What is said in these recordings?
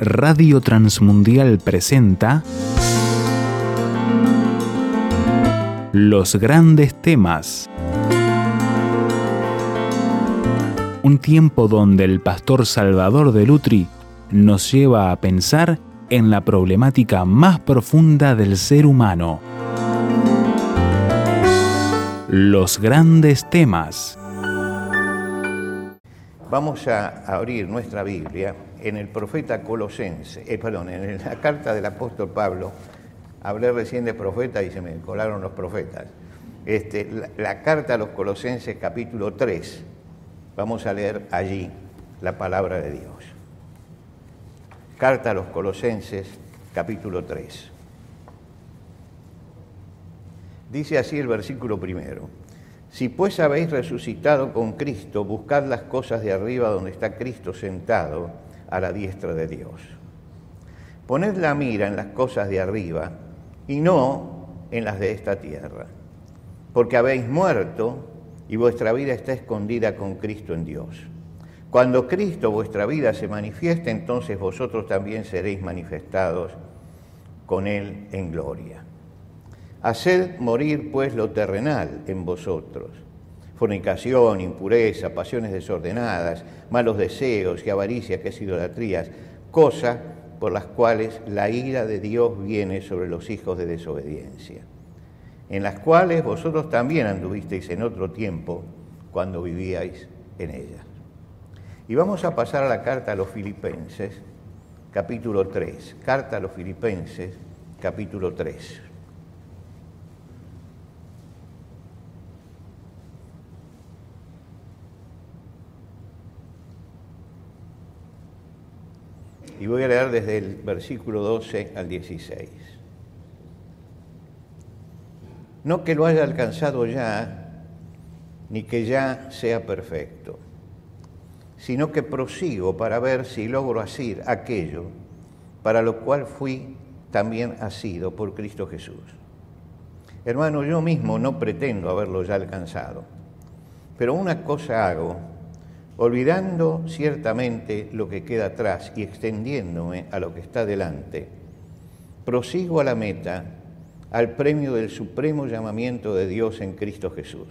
Radio Transmundial presenta Los grandes temas. Un tiempo donde el pastor Salvador de Lutri nos lleva a pensar en la problemática más profunda del ser humano. Los grandes temas. Vamos a abrir nuestra Biblia en el profeta Colosense, eh, perdón, en la carta del apóstol Pablo. Hablé recién de profeta y se me colaron los profetas. Este, la, la carta a los Colosenses capítulo 3. Vamos a leer allí la palabra de Dios. Carta a los Colosenses capítulo 3. Dice así el versículo primero. Si pues habéis resucitado con Cristo, buscad las cosas de arriba donde está Cristo sentado a la diestra de Dios. Poned la mira en las cosas de arriba y no en las de esta tierra, porque habéis muerto y vuestra vida está escondida con Cristo en Dios. Cuando Cristo vuestra vida se manifieste, entonces vosotros también seréis manifestados con Él en gloria. Haced morir pues lo terrenal en vosotros, fornicación, impureza, pasiones desordenadas, malos deseos y avaricia, que es idolatrías, cosas por las cuales la ira de Dios viene sobre los hijos de desobediencia, en las cuales vosotros también anduvisteis en otro tiempo cuando vivíais en ellas. Y vamos a pasar a la carta a los filipenses, capítulo 3, carta a los filipenses, capítulo 3. Voy a leer desde el versículo 12 al 16. No que lo haya alcanzado ya, ni que ya sea perfecto, sino que prosigo para ver si logro asir aquello para lo cual fui también asido por Cristo Jesús. Hermano, yo mismo no pretendo haberlo ya alcanzado, pero una cosa hago, olvidando ciertamente lo que queda atrás y extendiéndome a lo que está delante, prosigo a la meta, al premio del supremo llamamiento de Dios en Cristo Jesús.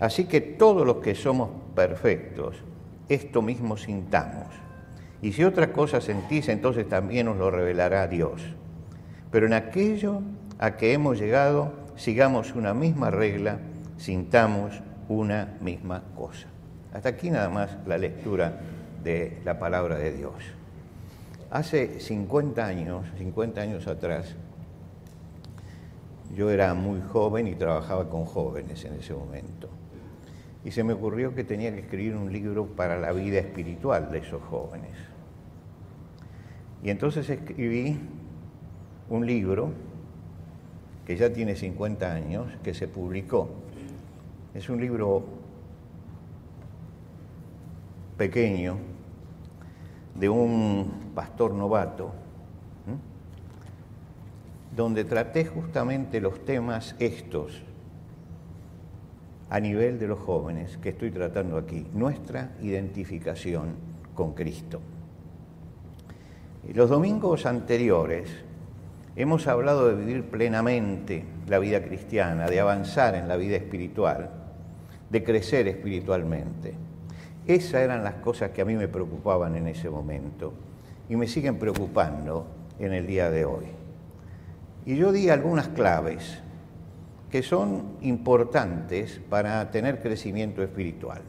Así que todos los que somos perfectos, esto mismo sintamos. Y si otra cosa sentís, entonces también os lo revelará Dios. Pero en aquello a que hemos llegado, sigamos una misma regla, sintamos una misma cosa. Hasta aquí nada más la lectura de la palabra de Dios. Hace 50 años, 50 años atrás, yo era muy joven y trabajaba con jóvenes en ese momento. Y se me ocurrió que tenía que escribir un libro para la vida espiritual de esos jóvenes. Y entonces escribí un libro que ya tiene 50 años, que se publicó. Es un libro pequeño de un pastor novato, donde traté justamente los temas estos a nivel de los jóvenes que estoy tratando aquí, nuestra identificación con Cristo. Los domingos anteriores hemos hablado de vivir plenamente la vida cristiana, de avanzar en la vida espiritual, de crecer espiritualmente. Esas eran las cosas que a mí me preocupaban en ese momento y me siguen preocupando en el día de hoy. Y yo di algunas claves que son importantes para tener crecimiento espiritual.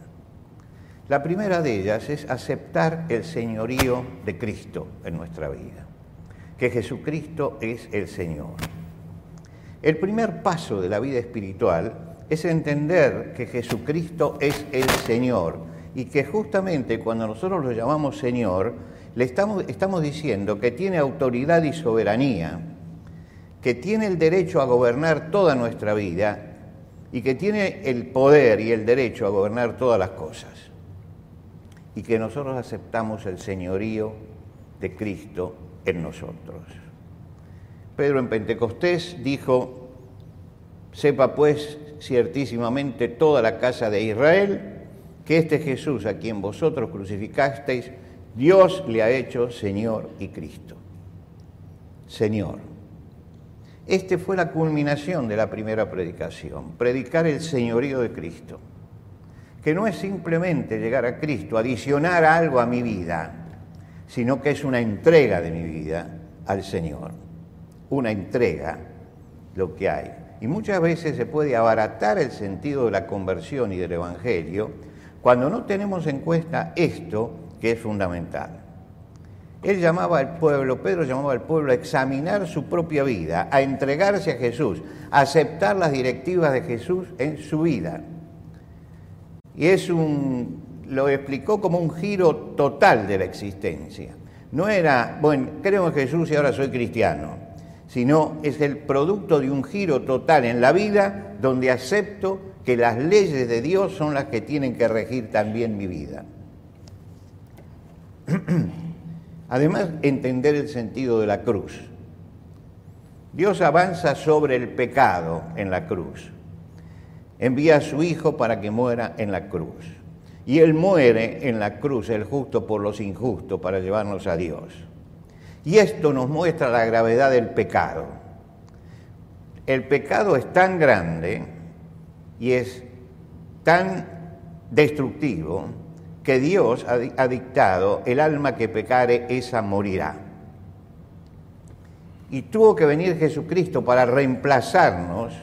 La primera de ellas es aceptar el señorío de Cristo en nuestra vida, que Jesucristo es el Señor. El primer paso de la vida espiritual es entender que Jesucristo es el Señor y que justamente cuando nosotros lo llamamos Señor, le estamos, estamos diciendo que tiene autoridad y soberanía, que tiene el derecho a gobernar toda nuestra vida y que tiene el poder y el derecho a gobernar todas las cosas. Y que nosotros aceptamos el señorío de Cristo en nosotros. Pedro en Pentecostés dijo, sepa pues ciertísimamente toda la casa de Israel, que este Jesús a quien vosotros crucificasteis, Dios le ha hecho Señor y Cristo. Señor. Este fue la culminación de la primera predicación, predicar el señorío de Cristo, que no es simplemente llegar a Cristo, adicionar algo a mi vida, sino que es una entrega de mi vida al Señor, una entrega lo que hay. Y muchas veces se puede abaratar el sentido de la conversión y del Evangelio cuando no tenemos en cuenta esto que es fundamental. Él llamaba al pueblo, Pedro llamaba al pueblo a examinar su propia vida, a entregarse a Jesús, a aceptar las directivas de Jesús en su vida. Y es un, lo explicó como un giro total de la existencia. No era, bueno, creo en Jesús y ahora soy cristiano, sino es el producto de un giro total en la vida donde acepto que las leyes de Dios son las que tienen que regir también mi vida. Además, entender el sentido de la cruz. Dios avanza sobre el pecado en la cruz. Envía a su Hijo para que muera en la cruz. Y Él muere en la cruz, el justo por los injustos, para llevarnos a Dios. Y esto nos muestra la gravedad del pecado. El pecado es tan grande y es tan destructivo que Dios ha dictado, el alma que pecare, esa morirá. Y tuvo que venir Jesucristo para reemplazarnos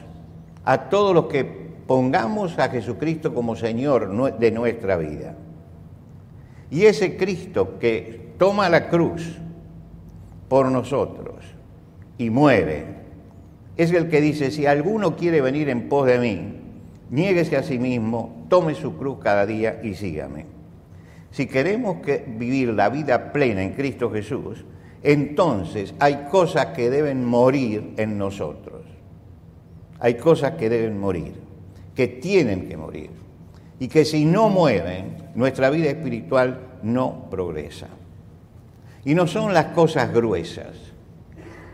a todos los que pongamos a Jesucristo como Señor de nuestra vida. Y ese Cristo que toma la cruz por nosotros y muere, es el que dice, si alguno quiere venir en pos de mí, niéguese a sí mismo, tome su cruz cada día y sígame. Si queremos que vivir la vida plena en Cristo Jesús, entonces hay cosas que deben morir en nosotros. Hay cosas que deben morir, que tienen que morir. Y que si no mueren, nuestra vida espiritual no progresa. Y no son las cosas gruesas,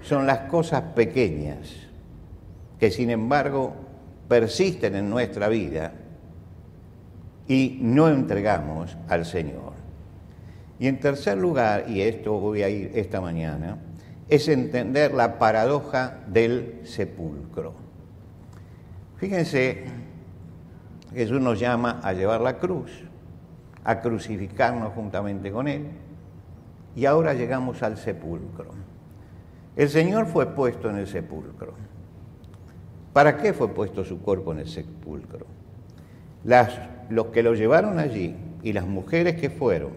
son las cosas pequeñas que sin embargo persisten en nuestra vida y no entregamos al Señor. Y en tercer lugar, y esto voy a ir esta mañana, es entender la paradoja del sepulcro. Fíjense, Jesús nos llama a llevar la cruz, a crucificarnos juntamente con Él, y ahora llegamos al sepulcro. El Señor fue puesto en el sepulcro. ¿Para qué fue puesto su cuerpo en el sepulcro? Las los que lo llevaron allí y las mujeres que fueron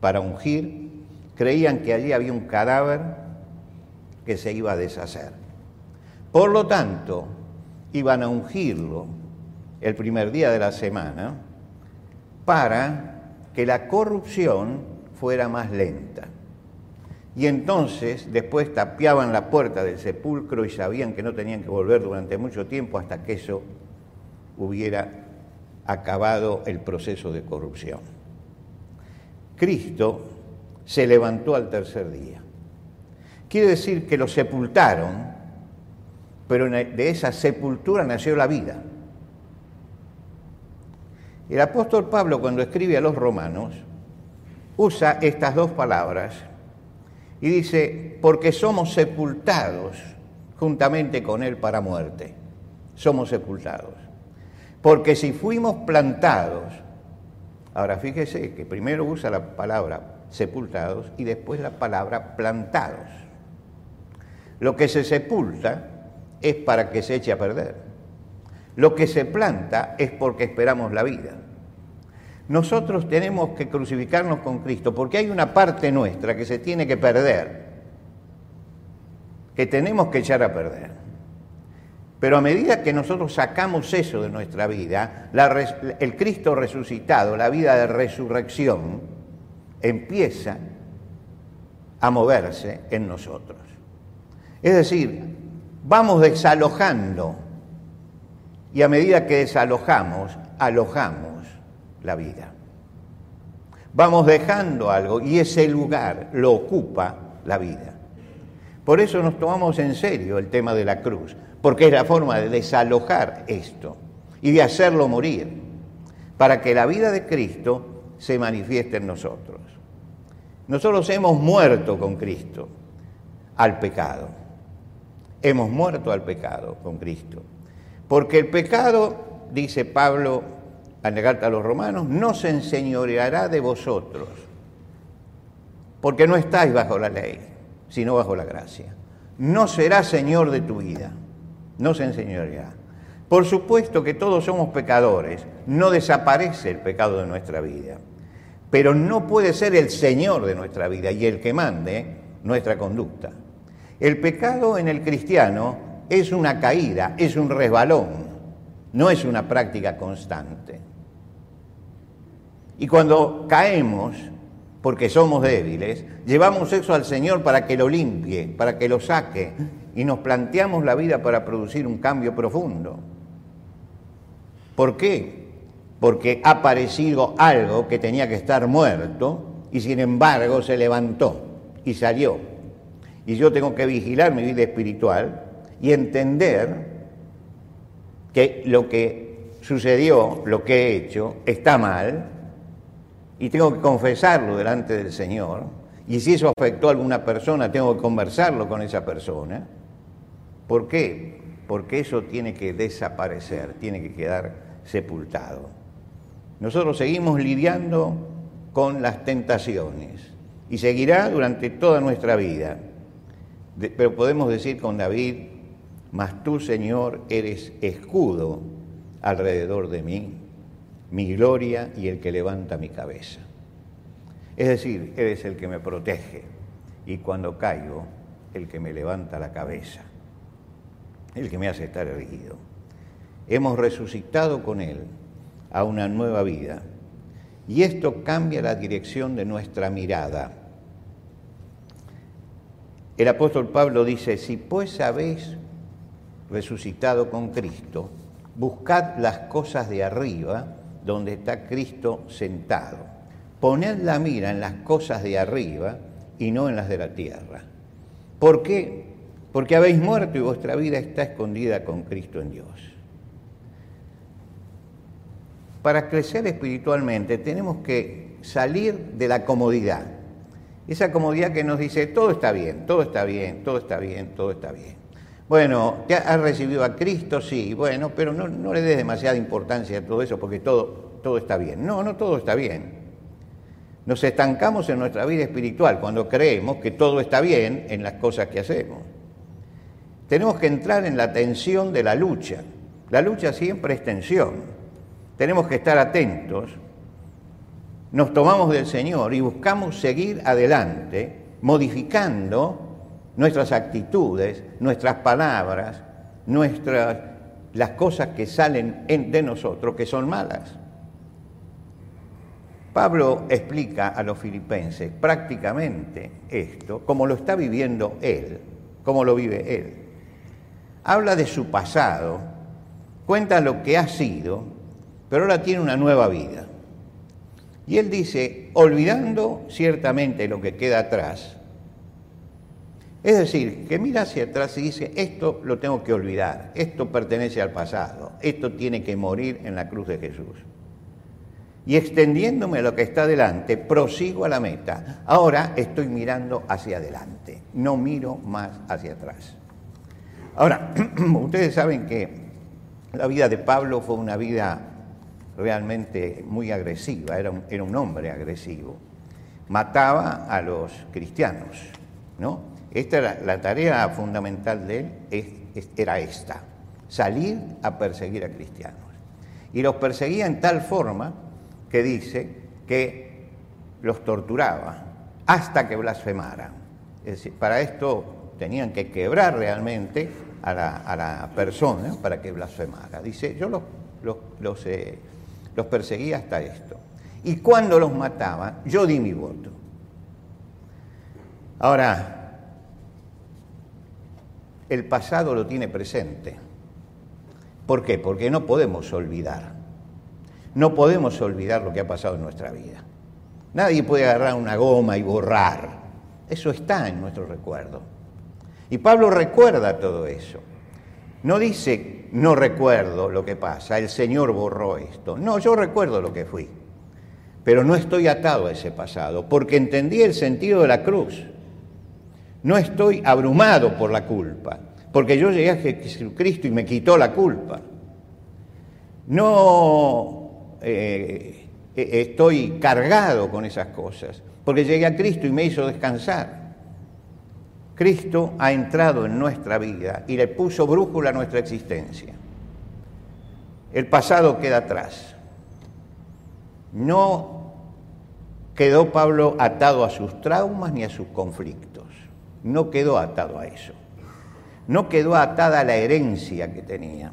para ungir creían que allí había un cadáver que se iba a deshacer. Por lo tanto, iban a ungirlo el primer día de la semana para que la corrupción fuera más lenta. Y entonces después tapiaban la puerta del sepulcro y sabían que no tenían que volver durante mucho tiempo hasta que eso hubiera acabado el proceso de corrupción. Cristo se levantó al tercer día. Quiere decir que lo sepultaron, pero de esa sepultura nació la vida. El apóstol Pablo cuando escribe a los romanos usa estas dos palabras y dice, porque somos sepultados juntamente con Él para muerte. Somos sepultados. Porque si fuimos plantados, ahora fíjese que primero usa la palabra sepultados y después la palabra plantados. Lo que se sepulta es para que se eche a perder. Lo que se planta es porque esperamos la vida. Nosotros tenemos que crucificarnos con Cristo porque hay una parte nuestra que se tiene que perder, que tenemos que echar a perder. Pero a medida que nosotros sacamos eso de nuestra vida, el Cristo resucitado, la vida de resurrección, empieza a moverse en nosotros. Es decir, vamos desalojando y a medida que desalojamos, alojamos la vida. Vamos dejando algo y ese lugar lo ocupa la vida. Por eso nos tomamos en serio el tema de la cruz porque es la forma de desalojar esto y de hacerlo morir, para que la vida de Cristo se manifieste en nosotros. Nosotros hemos muerto con Cristo al pecado. Hemos muerto al pecado con Cristo. Porque el pecado, dice Pablo al negarte a los romanos, no se enseñoreará de vosotros. Porque no estáis bajo la ley, sino bajo la gracia. No será Señor de tu vida. No se enseñoreará. Por supuesto que todos somos pecadores, no desaparece el pecado de nuestra vida, pero no puede ser el Señor de nuestra vida y el que mande nuestra conducta. El pecado en el cristiano es una caída, es un resbalón, no es una práctica constante. Y cuando caemos, porque somos débiles, llevamos eso al Señor para que lo limpie, para que lo saque, y nos planteamos la vida para producir un cambio profundo. ¿Por qué? Porque ha aparecido algo que tenía que estar muerto y sin embargo se levantó y salió. Y yo tengo que vigilar mi vida espiritual y entender que lo que sucedió, lo que he hecho, está mal y tengo que confesarlo delante del Señor. Y si eso afectó a alguna persona, tengo que conversarlo con esa persona. ¿Por qué? Porque eso tiene que desaparecer, tiene que quedar sepultado. Nosotros seguimos lidiando con las tentaciones y seguirá durante toda nuestra vida. pero podemos decir con David, mas tú, Señor, eres escudo alrededor de mí, mi gloria y el que levanta mi cabeza. Es decir, eres el que me protege y cuando caigo, el que me levanta la cabeza, el que me hace estar erguido hemos resucitado con Él a una nueva vida. Y esto cambia la dirección de nuestra mirada. El apóstol Pablo dice, si pues habéis resucitado con Cristo, buscad las cosas de arriba donde está Cristo sentado. Poned la mira en las cosas de arriba y no en las de la tierra. ¿Por qué? Porque habéis muerto y vuestra vida está escondida con Cristo en Dios. Para crecer espiritualmente tenemos que salir de la comodidad. Esa comodidad que nos dice, todo está bien, todo está bien, todo está bien, todo está bien. Bueno, ¿te has recibido a Cristo? Sí, bueno, pero no, le des demasiada importancia a todo eso porque todo, todo está bien. No, no todo está bien. Nos estancamos en nuestra vida espiritual cuando creemos que todo está bien en las cosas que hacemos. Tenemos que entrar en la tensión de la lucha. La lucha siempre es tensión tenemos que estar atentos, nos tomamos del Señor y buscamos seguir adelante, modificando nuestras actitudes, nuestras palabras, nuestras, las cosas que salen de nosotros que son malas. Pablo explica a los filipenses prácticamente esto, como lo está viviendo él, como lo vive él. Habla de su pasado, cuenta lo que ha sido pero ahora tiene una nueva vida. Y él dice, olvidando ciertamente lo que queda atrás, es decir, que mira hacia atrás y dice, esto lo tengo que olvidar, esto pertenece al pasado, esto tiene que morir en la cruz de Jesús. Y extendiéndome a lo que está delante, prosigo a la meta. Ahora estoy mirando hacia adelante, no miro más hacia atrás. Ahora, ustedes saben que la vida de Pablo fue una vida realmente muy agresiva, era un, era un hombre agresivo. Mataba a los cristianos, ¿no? Esta era la tarea fundamental de él, era esta, salir a perseguir a cristianos. Y los perseguía en tal forma que dice que los torturaba hasta que blasfemaran. Es decir, para esto tenían que quebrar realmente a la, persona para que blasfemara. Dice, yo los, eh, los perseguía hasta esto. Y cuando los mataba, yo di mi voto. Ahora, el pasado lo tiene presente. ¿Por qué? Porque no podemos olvidar. No podemos olvidar lo que ha pasado en nuestra vida. Nadie puede agarrar una goma y borrar. Eso está en nuestro recuerdo. Y Pablo recuerda todo eso. No dice, no recuerdo lo que pasa, el Señor borró esto. No, yo recuerdo lo que fui. pero no estoy atado a ese pasado, porque entendí el sentido de la cruz. No estoy abrumado por la culpa, porque yo llegué a Jesucristo y me quitó la culpa. No eh, eh, estoy cargado con esas cosas, porque llegué a Cristo y me hizo descansar. Cristo ha entrado en nuestra vida y le puso brújula a nuestra existencia. El pasado queda atrás. No quedó Pablo atado a sus traumas ni a sus conflictos. No quedó atado a eso. No quedó atada a la herencia que tenía.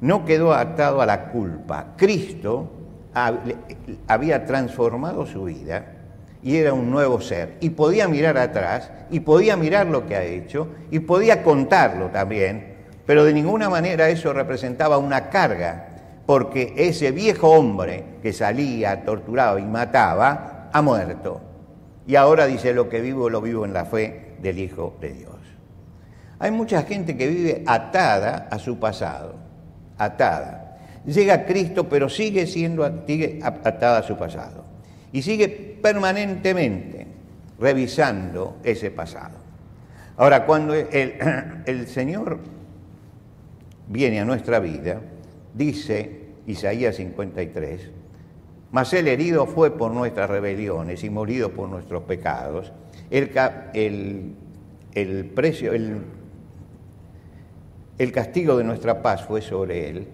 No quedó atado a la culpa. Cristo había transformado su vida y era un nuevo ser. Y podía mirar atrás, y podía mirar lo que ha hecho, y podía contarlo también, pero de ninguna manera eso representaba una carga, porque ese viejo hombre que salía, torturaba y mataba, ha muerto. Y ahora dice, lo que vivo, lo vivo en la fe del Hijo de Dios. Hay mucha gente que vive atada a su pasado, atada. Llega a Cristo, pero sigue siendo atada a su pasado. Y sigue permanentemente revisando ese pasado. Ahora, cuando el, el Señor viene a nuestra vida, dice Isaías 53, mas el herido fue por nuestras rebeliones y morido por nuestros pecados. El, el, el precio, el, el castigo de nuestra paz fue sobre él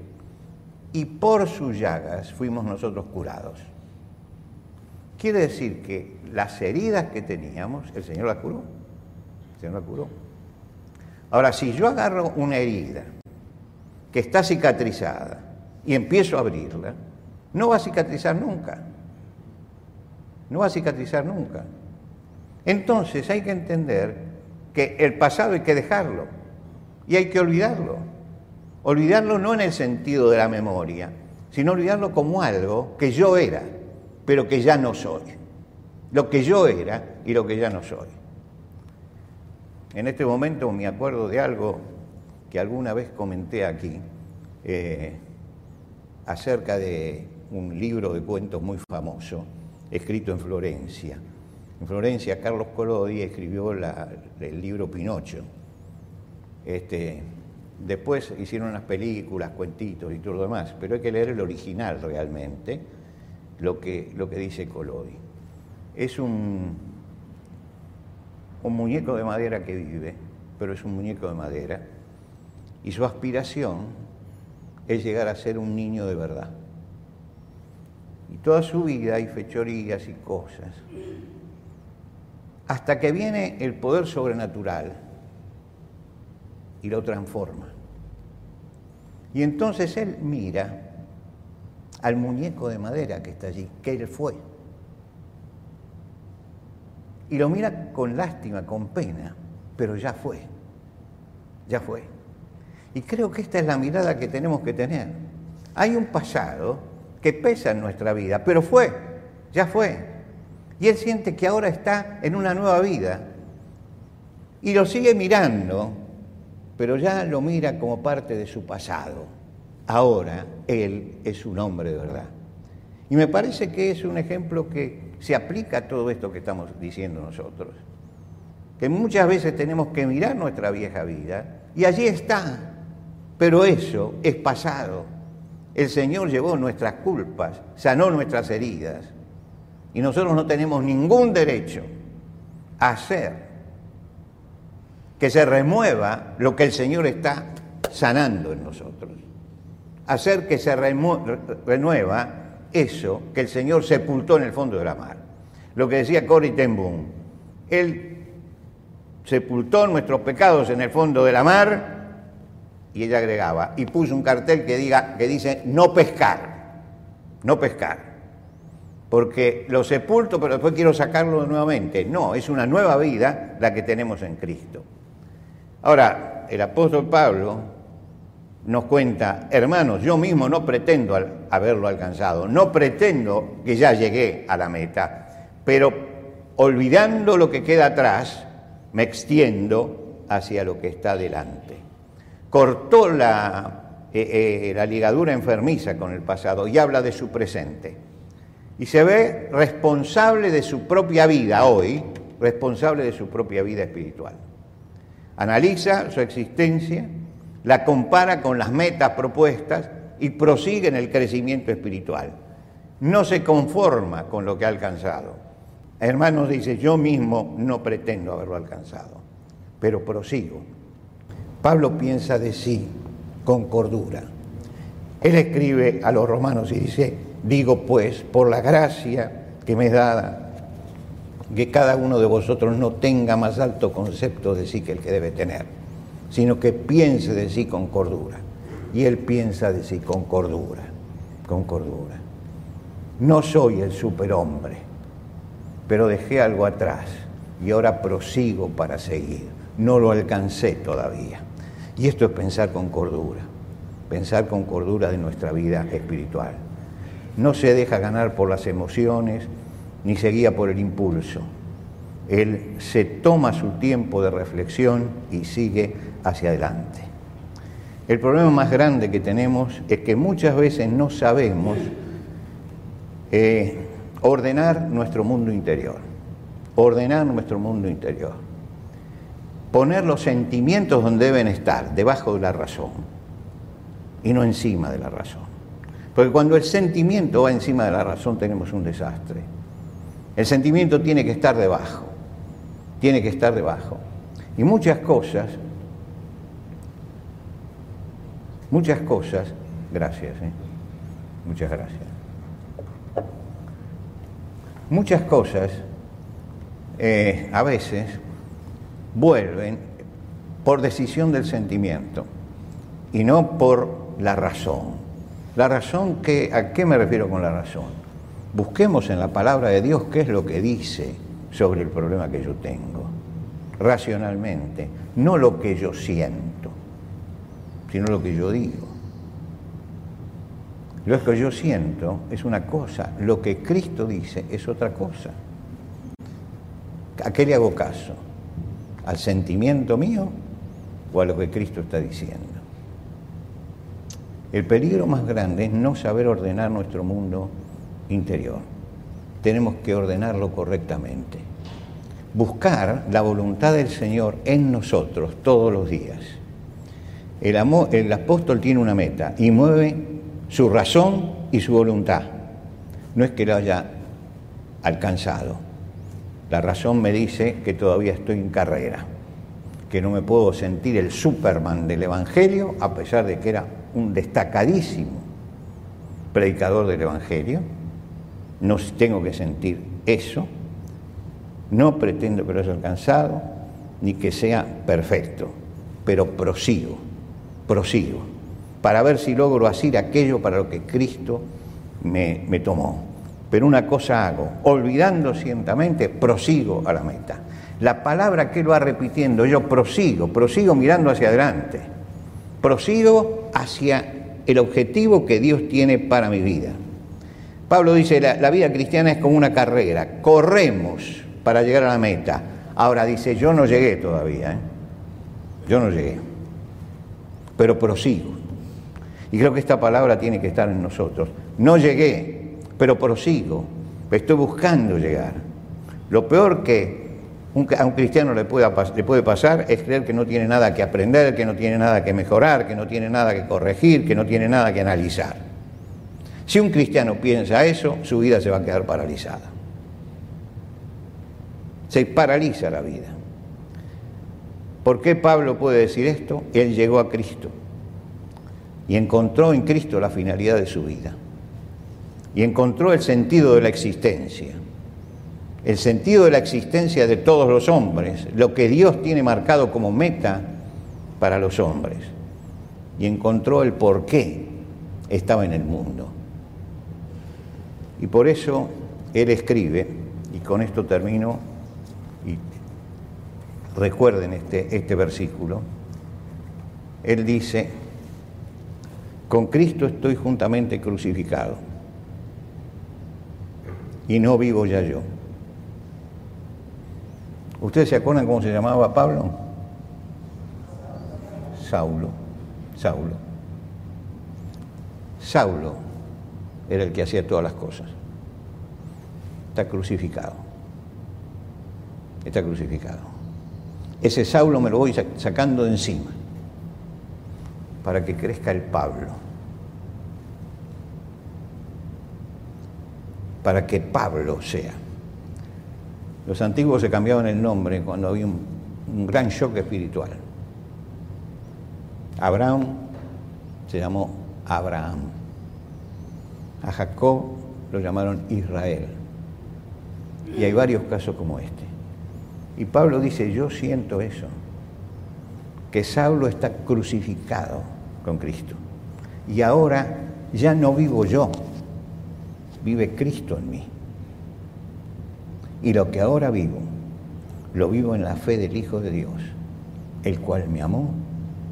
y por sus llagas fuimos nosotros curados. Quiere decir que las heridas que teníamos, el Señor las curó. El Señor las curó. Ahora, si yo agarro una herida que está cicatrizada y empiezo a abrirla, no va a cicatrizar nunca. No va a cicatrizar nunca. Entonces hay que entender que el pasado hay que dejarlo y hay que olvidarlo. Olvidarlo no en el sentido de la memoria, sino olvidarlo como algo que yo era, pero que ya no soy. Lo que yo era y lo que ya no soy. En este momento me acuerdo de algo que alguna vez comenté aquí, eh, acerca de un libro de cuentos muy famoso, escrito en Florencia. En Florencia, Carlos Collodi escribió el libro Pinocho. Este, después hicieron unas películas, cuentitos y todo lo demás, pero hay que leer el original realmente, lo que, dice Collodi. Es un muñeco de madera que vive, pero es un muñeco de madera y su aspiración es llegar a ser un niño de verdad. Y toda su vida hay fechorías y cosas. Hasta que viene el poder sobrenatural y lo transforma. Y entonces él mira al muñeco de madera que está allí, que él fue. Y lo mira con lástima, con pena, pero ya fue, ya fue. Y creo que esta es la mirada que tenemos que tener. Hay un pasado que pesa en nuestra vida, pero fue, ya fue. Y él siente que ahora está en una nueva vida. Y lo sigue mirando, pero ya lo mira como parte de su pasado. Ahora él es un hombre de verdad. Y me parece que es un ejemplo que se aplica a todo esto que estamos diciendo nosotros. Que muchas veces tenemos que mirar nuestra vieja vida y allí está, pero eso es pasado. El Señor llevó nuestras culpas, sanó nuestras heridas. Y nosotros no tenemos ningún derecho a hacer que se remueva lo que el Señor está sanando en nosotros. Hacer que se renueva eso que el Señor sepultó en el fondo de la mar. Lo que decía Cory ten Él sepultó nuestros pecados en el fondo de la mar y ella agregaba, y puso un cartel que, diga, que dice no pescar, no pescar. Porque lo sepulto, pero después quiero sacarlo nuevamente. No, es una nueva vida la que tenemos en Cristo. Ahora, el apóstol Pablo nos cuenta, hermanos, yo mismo no pretendo haberlo alcanzado, no pretendo que ya llegué a la meta, pero olvidando lo que queda atrás, me extiendo hacia lo que está delante cortó la, eh, eh, la ligadura enfermiza con el pasado y habla de su presente. Y se ve responsable de su propia vida hoy, responsable de su propia vida espiritual. Analiza su existencia, la compara con las metas propuestas y prosigue en el crecimiento espiritual. No se conforma con lo que ha alcanzado. Hermanos, dice, yo mismo no pretendo haberlo alcanzado, pero prosigo. Pablo piensa de sí con cordura. Él escribe a los romanos y dice, digo pues, por la gracia que me es dada, que cada uno de vosotros no tenga más alto concepto de sí que el que debe tener, sino que piense de sí con cordura. Y él piensa de sí con cordura, con cordura. No soy el superhombre, pero dejé algo atrás y ahora prosigo para seguir. No lo alcancé todavía. Y esto es pensar con cordura, pensar con cordura de nuestra vida espiritual. No se deja ganar por las emociones, ni se guía por el impulso. Él se toma su tiempo de reflexión y sigue hacia adelante. El problema más grande que tenemos es que muchas veces no sabemos eh, ordenar nuestro mundo interior, ordenar nuestro mundo interior, poner los sentimientos donde deben estar, debajo de la razón, y no encima de la razón. Porque cuando el sentimiento va encima de la razón tenemos un desastre. El sentimiento tiene que estar debajo, tiene que estar debajo. Y muchas cosas, muchas cosas, gracias, ¿eh? muchas gracias. Muchas cosas eh, a veces vuelven por decisión del sentimiento y no por la razón. La razón que, ¿a qué me refiero con la razón? Busquemos en la palabra de Dios qué es lo que dice sobre el problema que yo tengo, racionalmente, no lo que yo siento, sino lo que yo digo. Lo que yo siento es una cosa, lo que Cristo dice es otra cosa. ¿A qué le hago caso? ¿Al sentimiento mío o a lo que Cristo está diciendo? El peligro más grande es no saber ordenar nuestro mundo interior. Tenemos que ordenarlo correctamente. Buscar la voluntad del Señor en nosotros todos los días. El, apóstol tiene una meta y mueve su razón y su voluntad. No es que lo haya alcanzado. La razón me dice que todavía estoy en carrera, que no me puedo sentir el Superman del Evangelio, a pesar de que era un destacadísimo predicador del Evangelio no tengo que sentir eso, no pretendo que lo haya alcanzado, ni que sea perfecto, pero prosigo, prosigo, para ver si logro hacer aquello para lo que Cristo me, me tomó. Pero una cosa hago, olvidando ciertamente, prosigo a la meta. La palabra que lo va repitiendo, yo prosigo, prosigo mirando hacia adelante, prosigo hacia el objetivo que Dios tiene para mi vida. Pablo dice, la, vida cristiana es como una carrera, corremos para llegar a la meta. Ahora dice, yo no llegué todavía, ¿eh? yo no llegué, pero prosigo. Y creo que esta palabra tiene que estar en nosotros. No llegué, pero prosigo, estoy buscando llegar. Lo peor que a un cristiano le, le puede pasar es creer que no tiene nada que aprender, que no tiene nada que mejorar, que no tiene nada que corregir, que no tiene nada que analizar. Si un cristiano piensa eso, su vida se va a quedar paralizada. Se paraliza la vida. ¿Por qué Pablo puede decir esto? Él llegó a Cristo y encontró en Cristo la finalidad de su vida y encontró el sentido de la existencia, el sentido de la existencia de todos los hombres, lo que Dios tiene marcado como meta para los hombres y encontró el por qué estaba en el mundo. Y por eso él escribe, y con esto termino, y recuerden este, este versículo, él dice, con Cristo estoy juntamente crucificado, y no vivo ya yo. ¿Ustedes se acuerdan cómo se llamaba Pablo? Saulo, Saulo. Saulo era el que hacía todas las cosas. está crucificado. Está crucificado. Ese Saulo me lo voy sacando de encima para que crezca el Pablo. Para que Pablo sea. Los antiguos se cambiaban el nombre cuando había un, gran shock espiritual. Abraham se llamó Abraham. A Jacob lo llamaron Israel. Y hay varios casos como este. Y Pablo dice, yo siento eso, que Saulo está crucificado con Cristo. Y ahora ya no vivo yo, vive Cristo en mí. Y lo que ahora vivo, lo vivo en la fe del Hijo de Dios, el cual me amó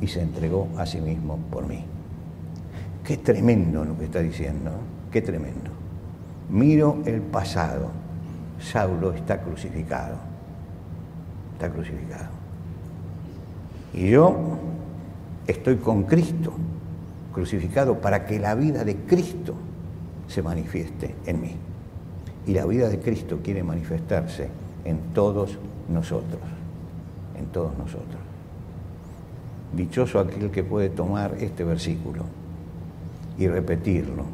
y se entregó a sí mismo por mí. Qué tremendo lo que está diciendo, qué tremendo. Miro el pasado, Saulo está crucificado, está crucificado. Y yo estoy con Cristo, crucificado para que la vida de Cristo se manifieste en mí. Y la vida de Cristo quiere manifestarse en todos nosotros, en todos nosotros. Dichoso aquel que puede tomar este versículo y repetirlo,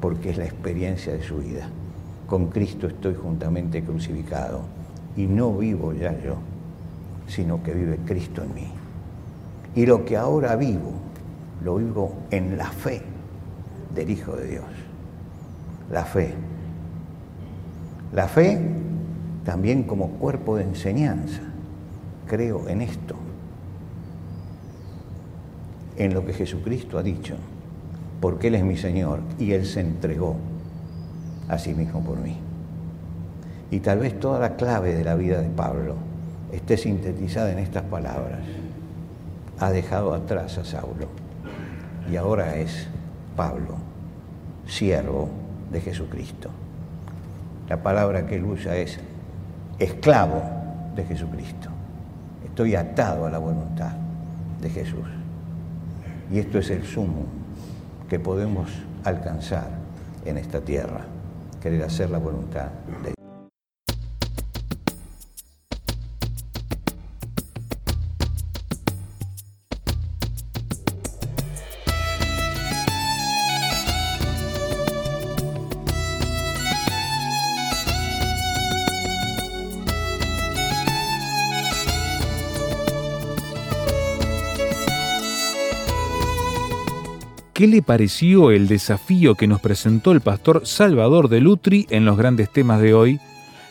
porque es la experiencia de su vida. Con Cristo estoy juntamente crucificado y no vivo ya yo, sino que vive Cristo en mí. Y lo que ahora vivo, lo vivo en la fe del Hijo de Dios. La fe. La fe también como cuerpo de enseñanza. Creo en esto, en lo que Jesucristo ha dicho, porque Él es mi Señor y Él se entregó a sí mismo por mí. Y tal vez toda la clave de la vida de Pablo esté sintetizada en estas palabras. Ha dejado atrás a Saulo y ahora es Pablo, siervo de Jesucristo. La palabra que él usa es esclavo de Jesucristo. Estoy atado a la voluntad de Jesús. Y esto es el sumo que podemos alcanzar en esta tierra, querer hacer la voluntad de Dios. ¿Qué le pareció el desafío que nos presentó el pastor Salvador de Lutri en los grandes temas de hoy?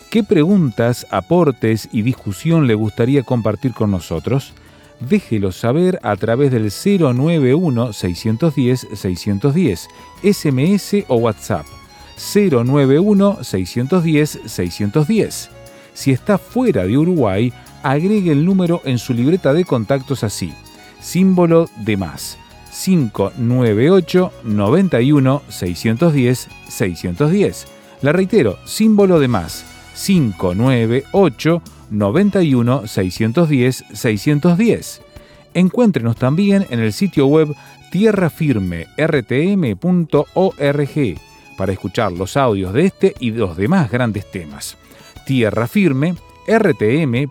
¿Qué preguntas, aportes y discusión le gustaría compartir con nosotros? Déjelo saber a través del 091-610-610, SMS o WhatsApp. 091-610-610. Si está fuera de Uruguay, agregue el número en su libreta de contactos así, símbolo de más 598 91 610 610. La reitero, símbolo de más 598 91 610 610. Encuéntrenos también en el sitio web tierrafirmertm.org para escuchar los audios de este y los demás grandes temas. Tierra Firme, rtm.org.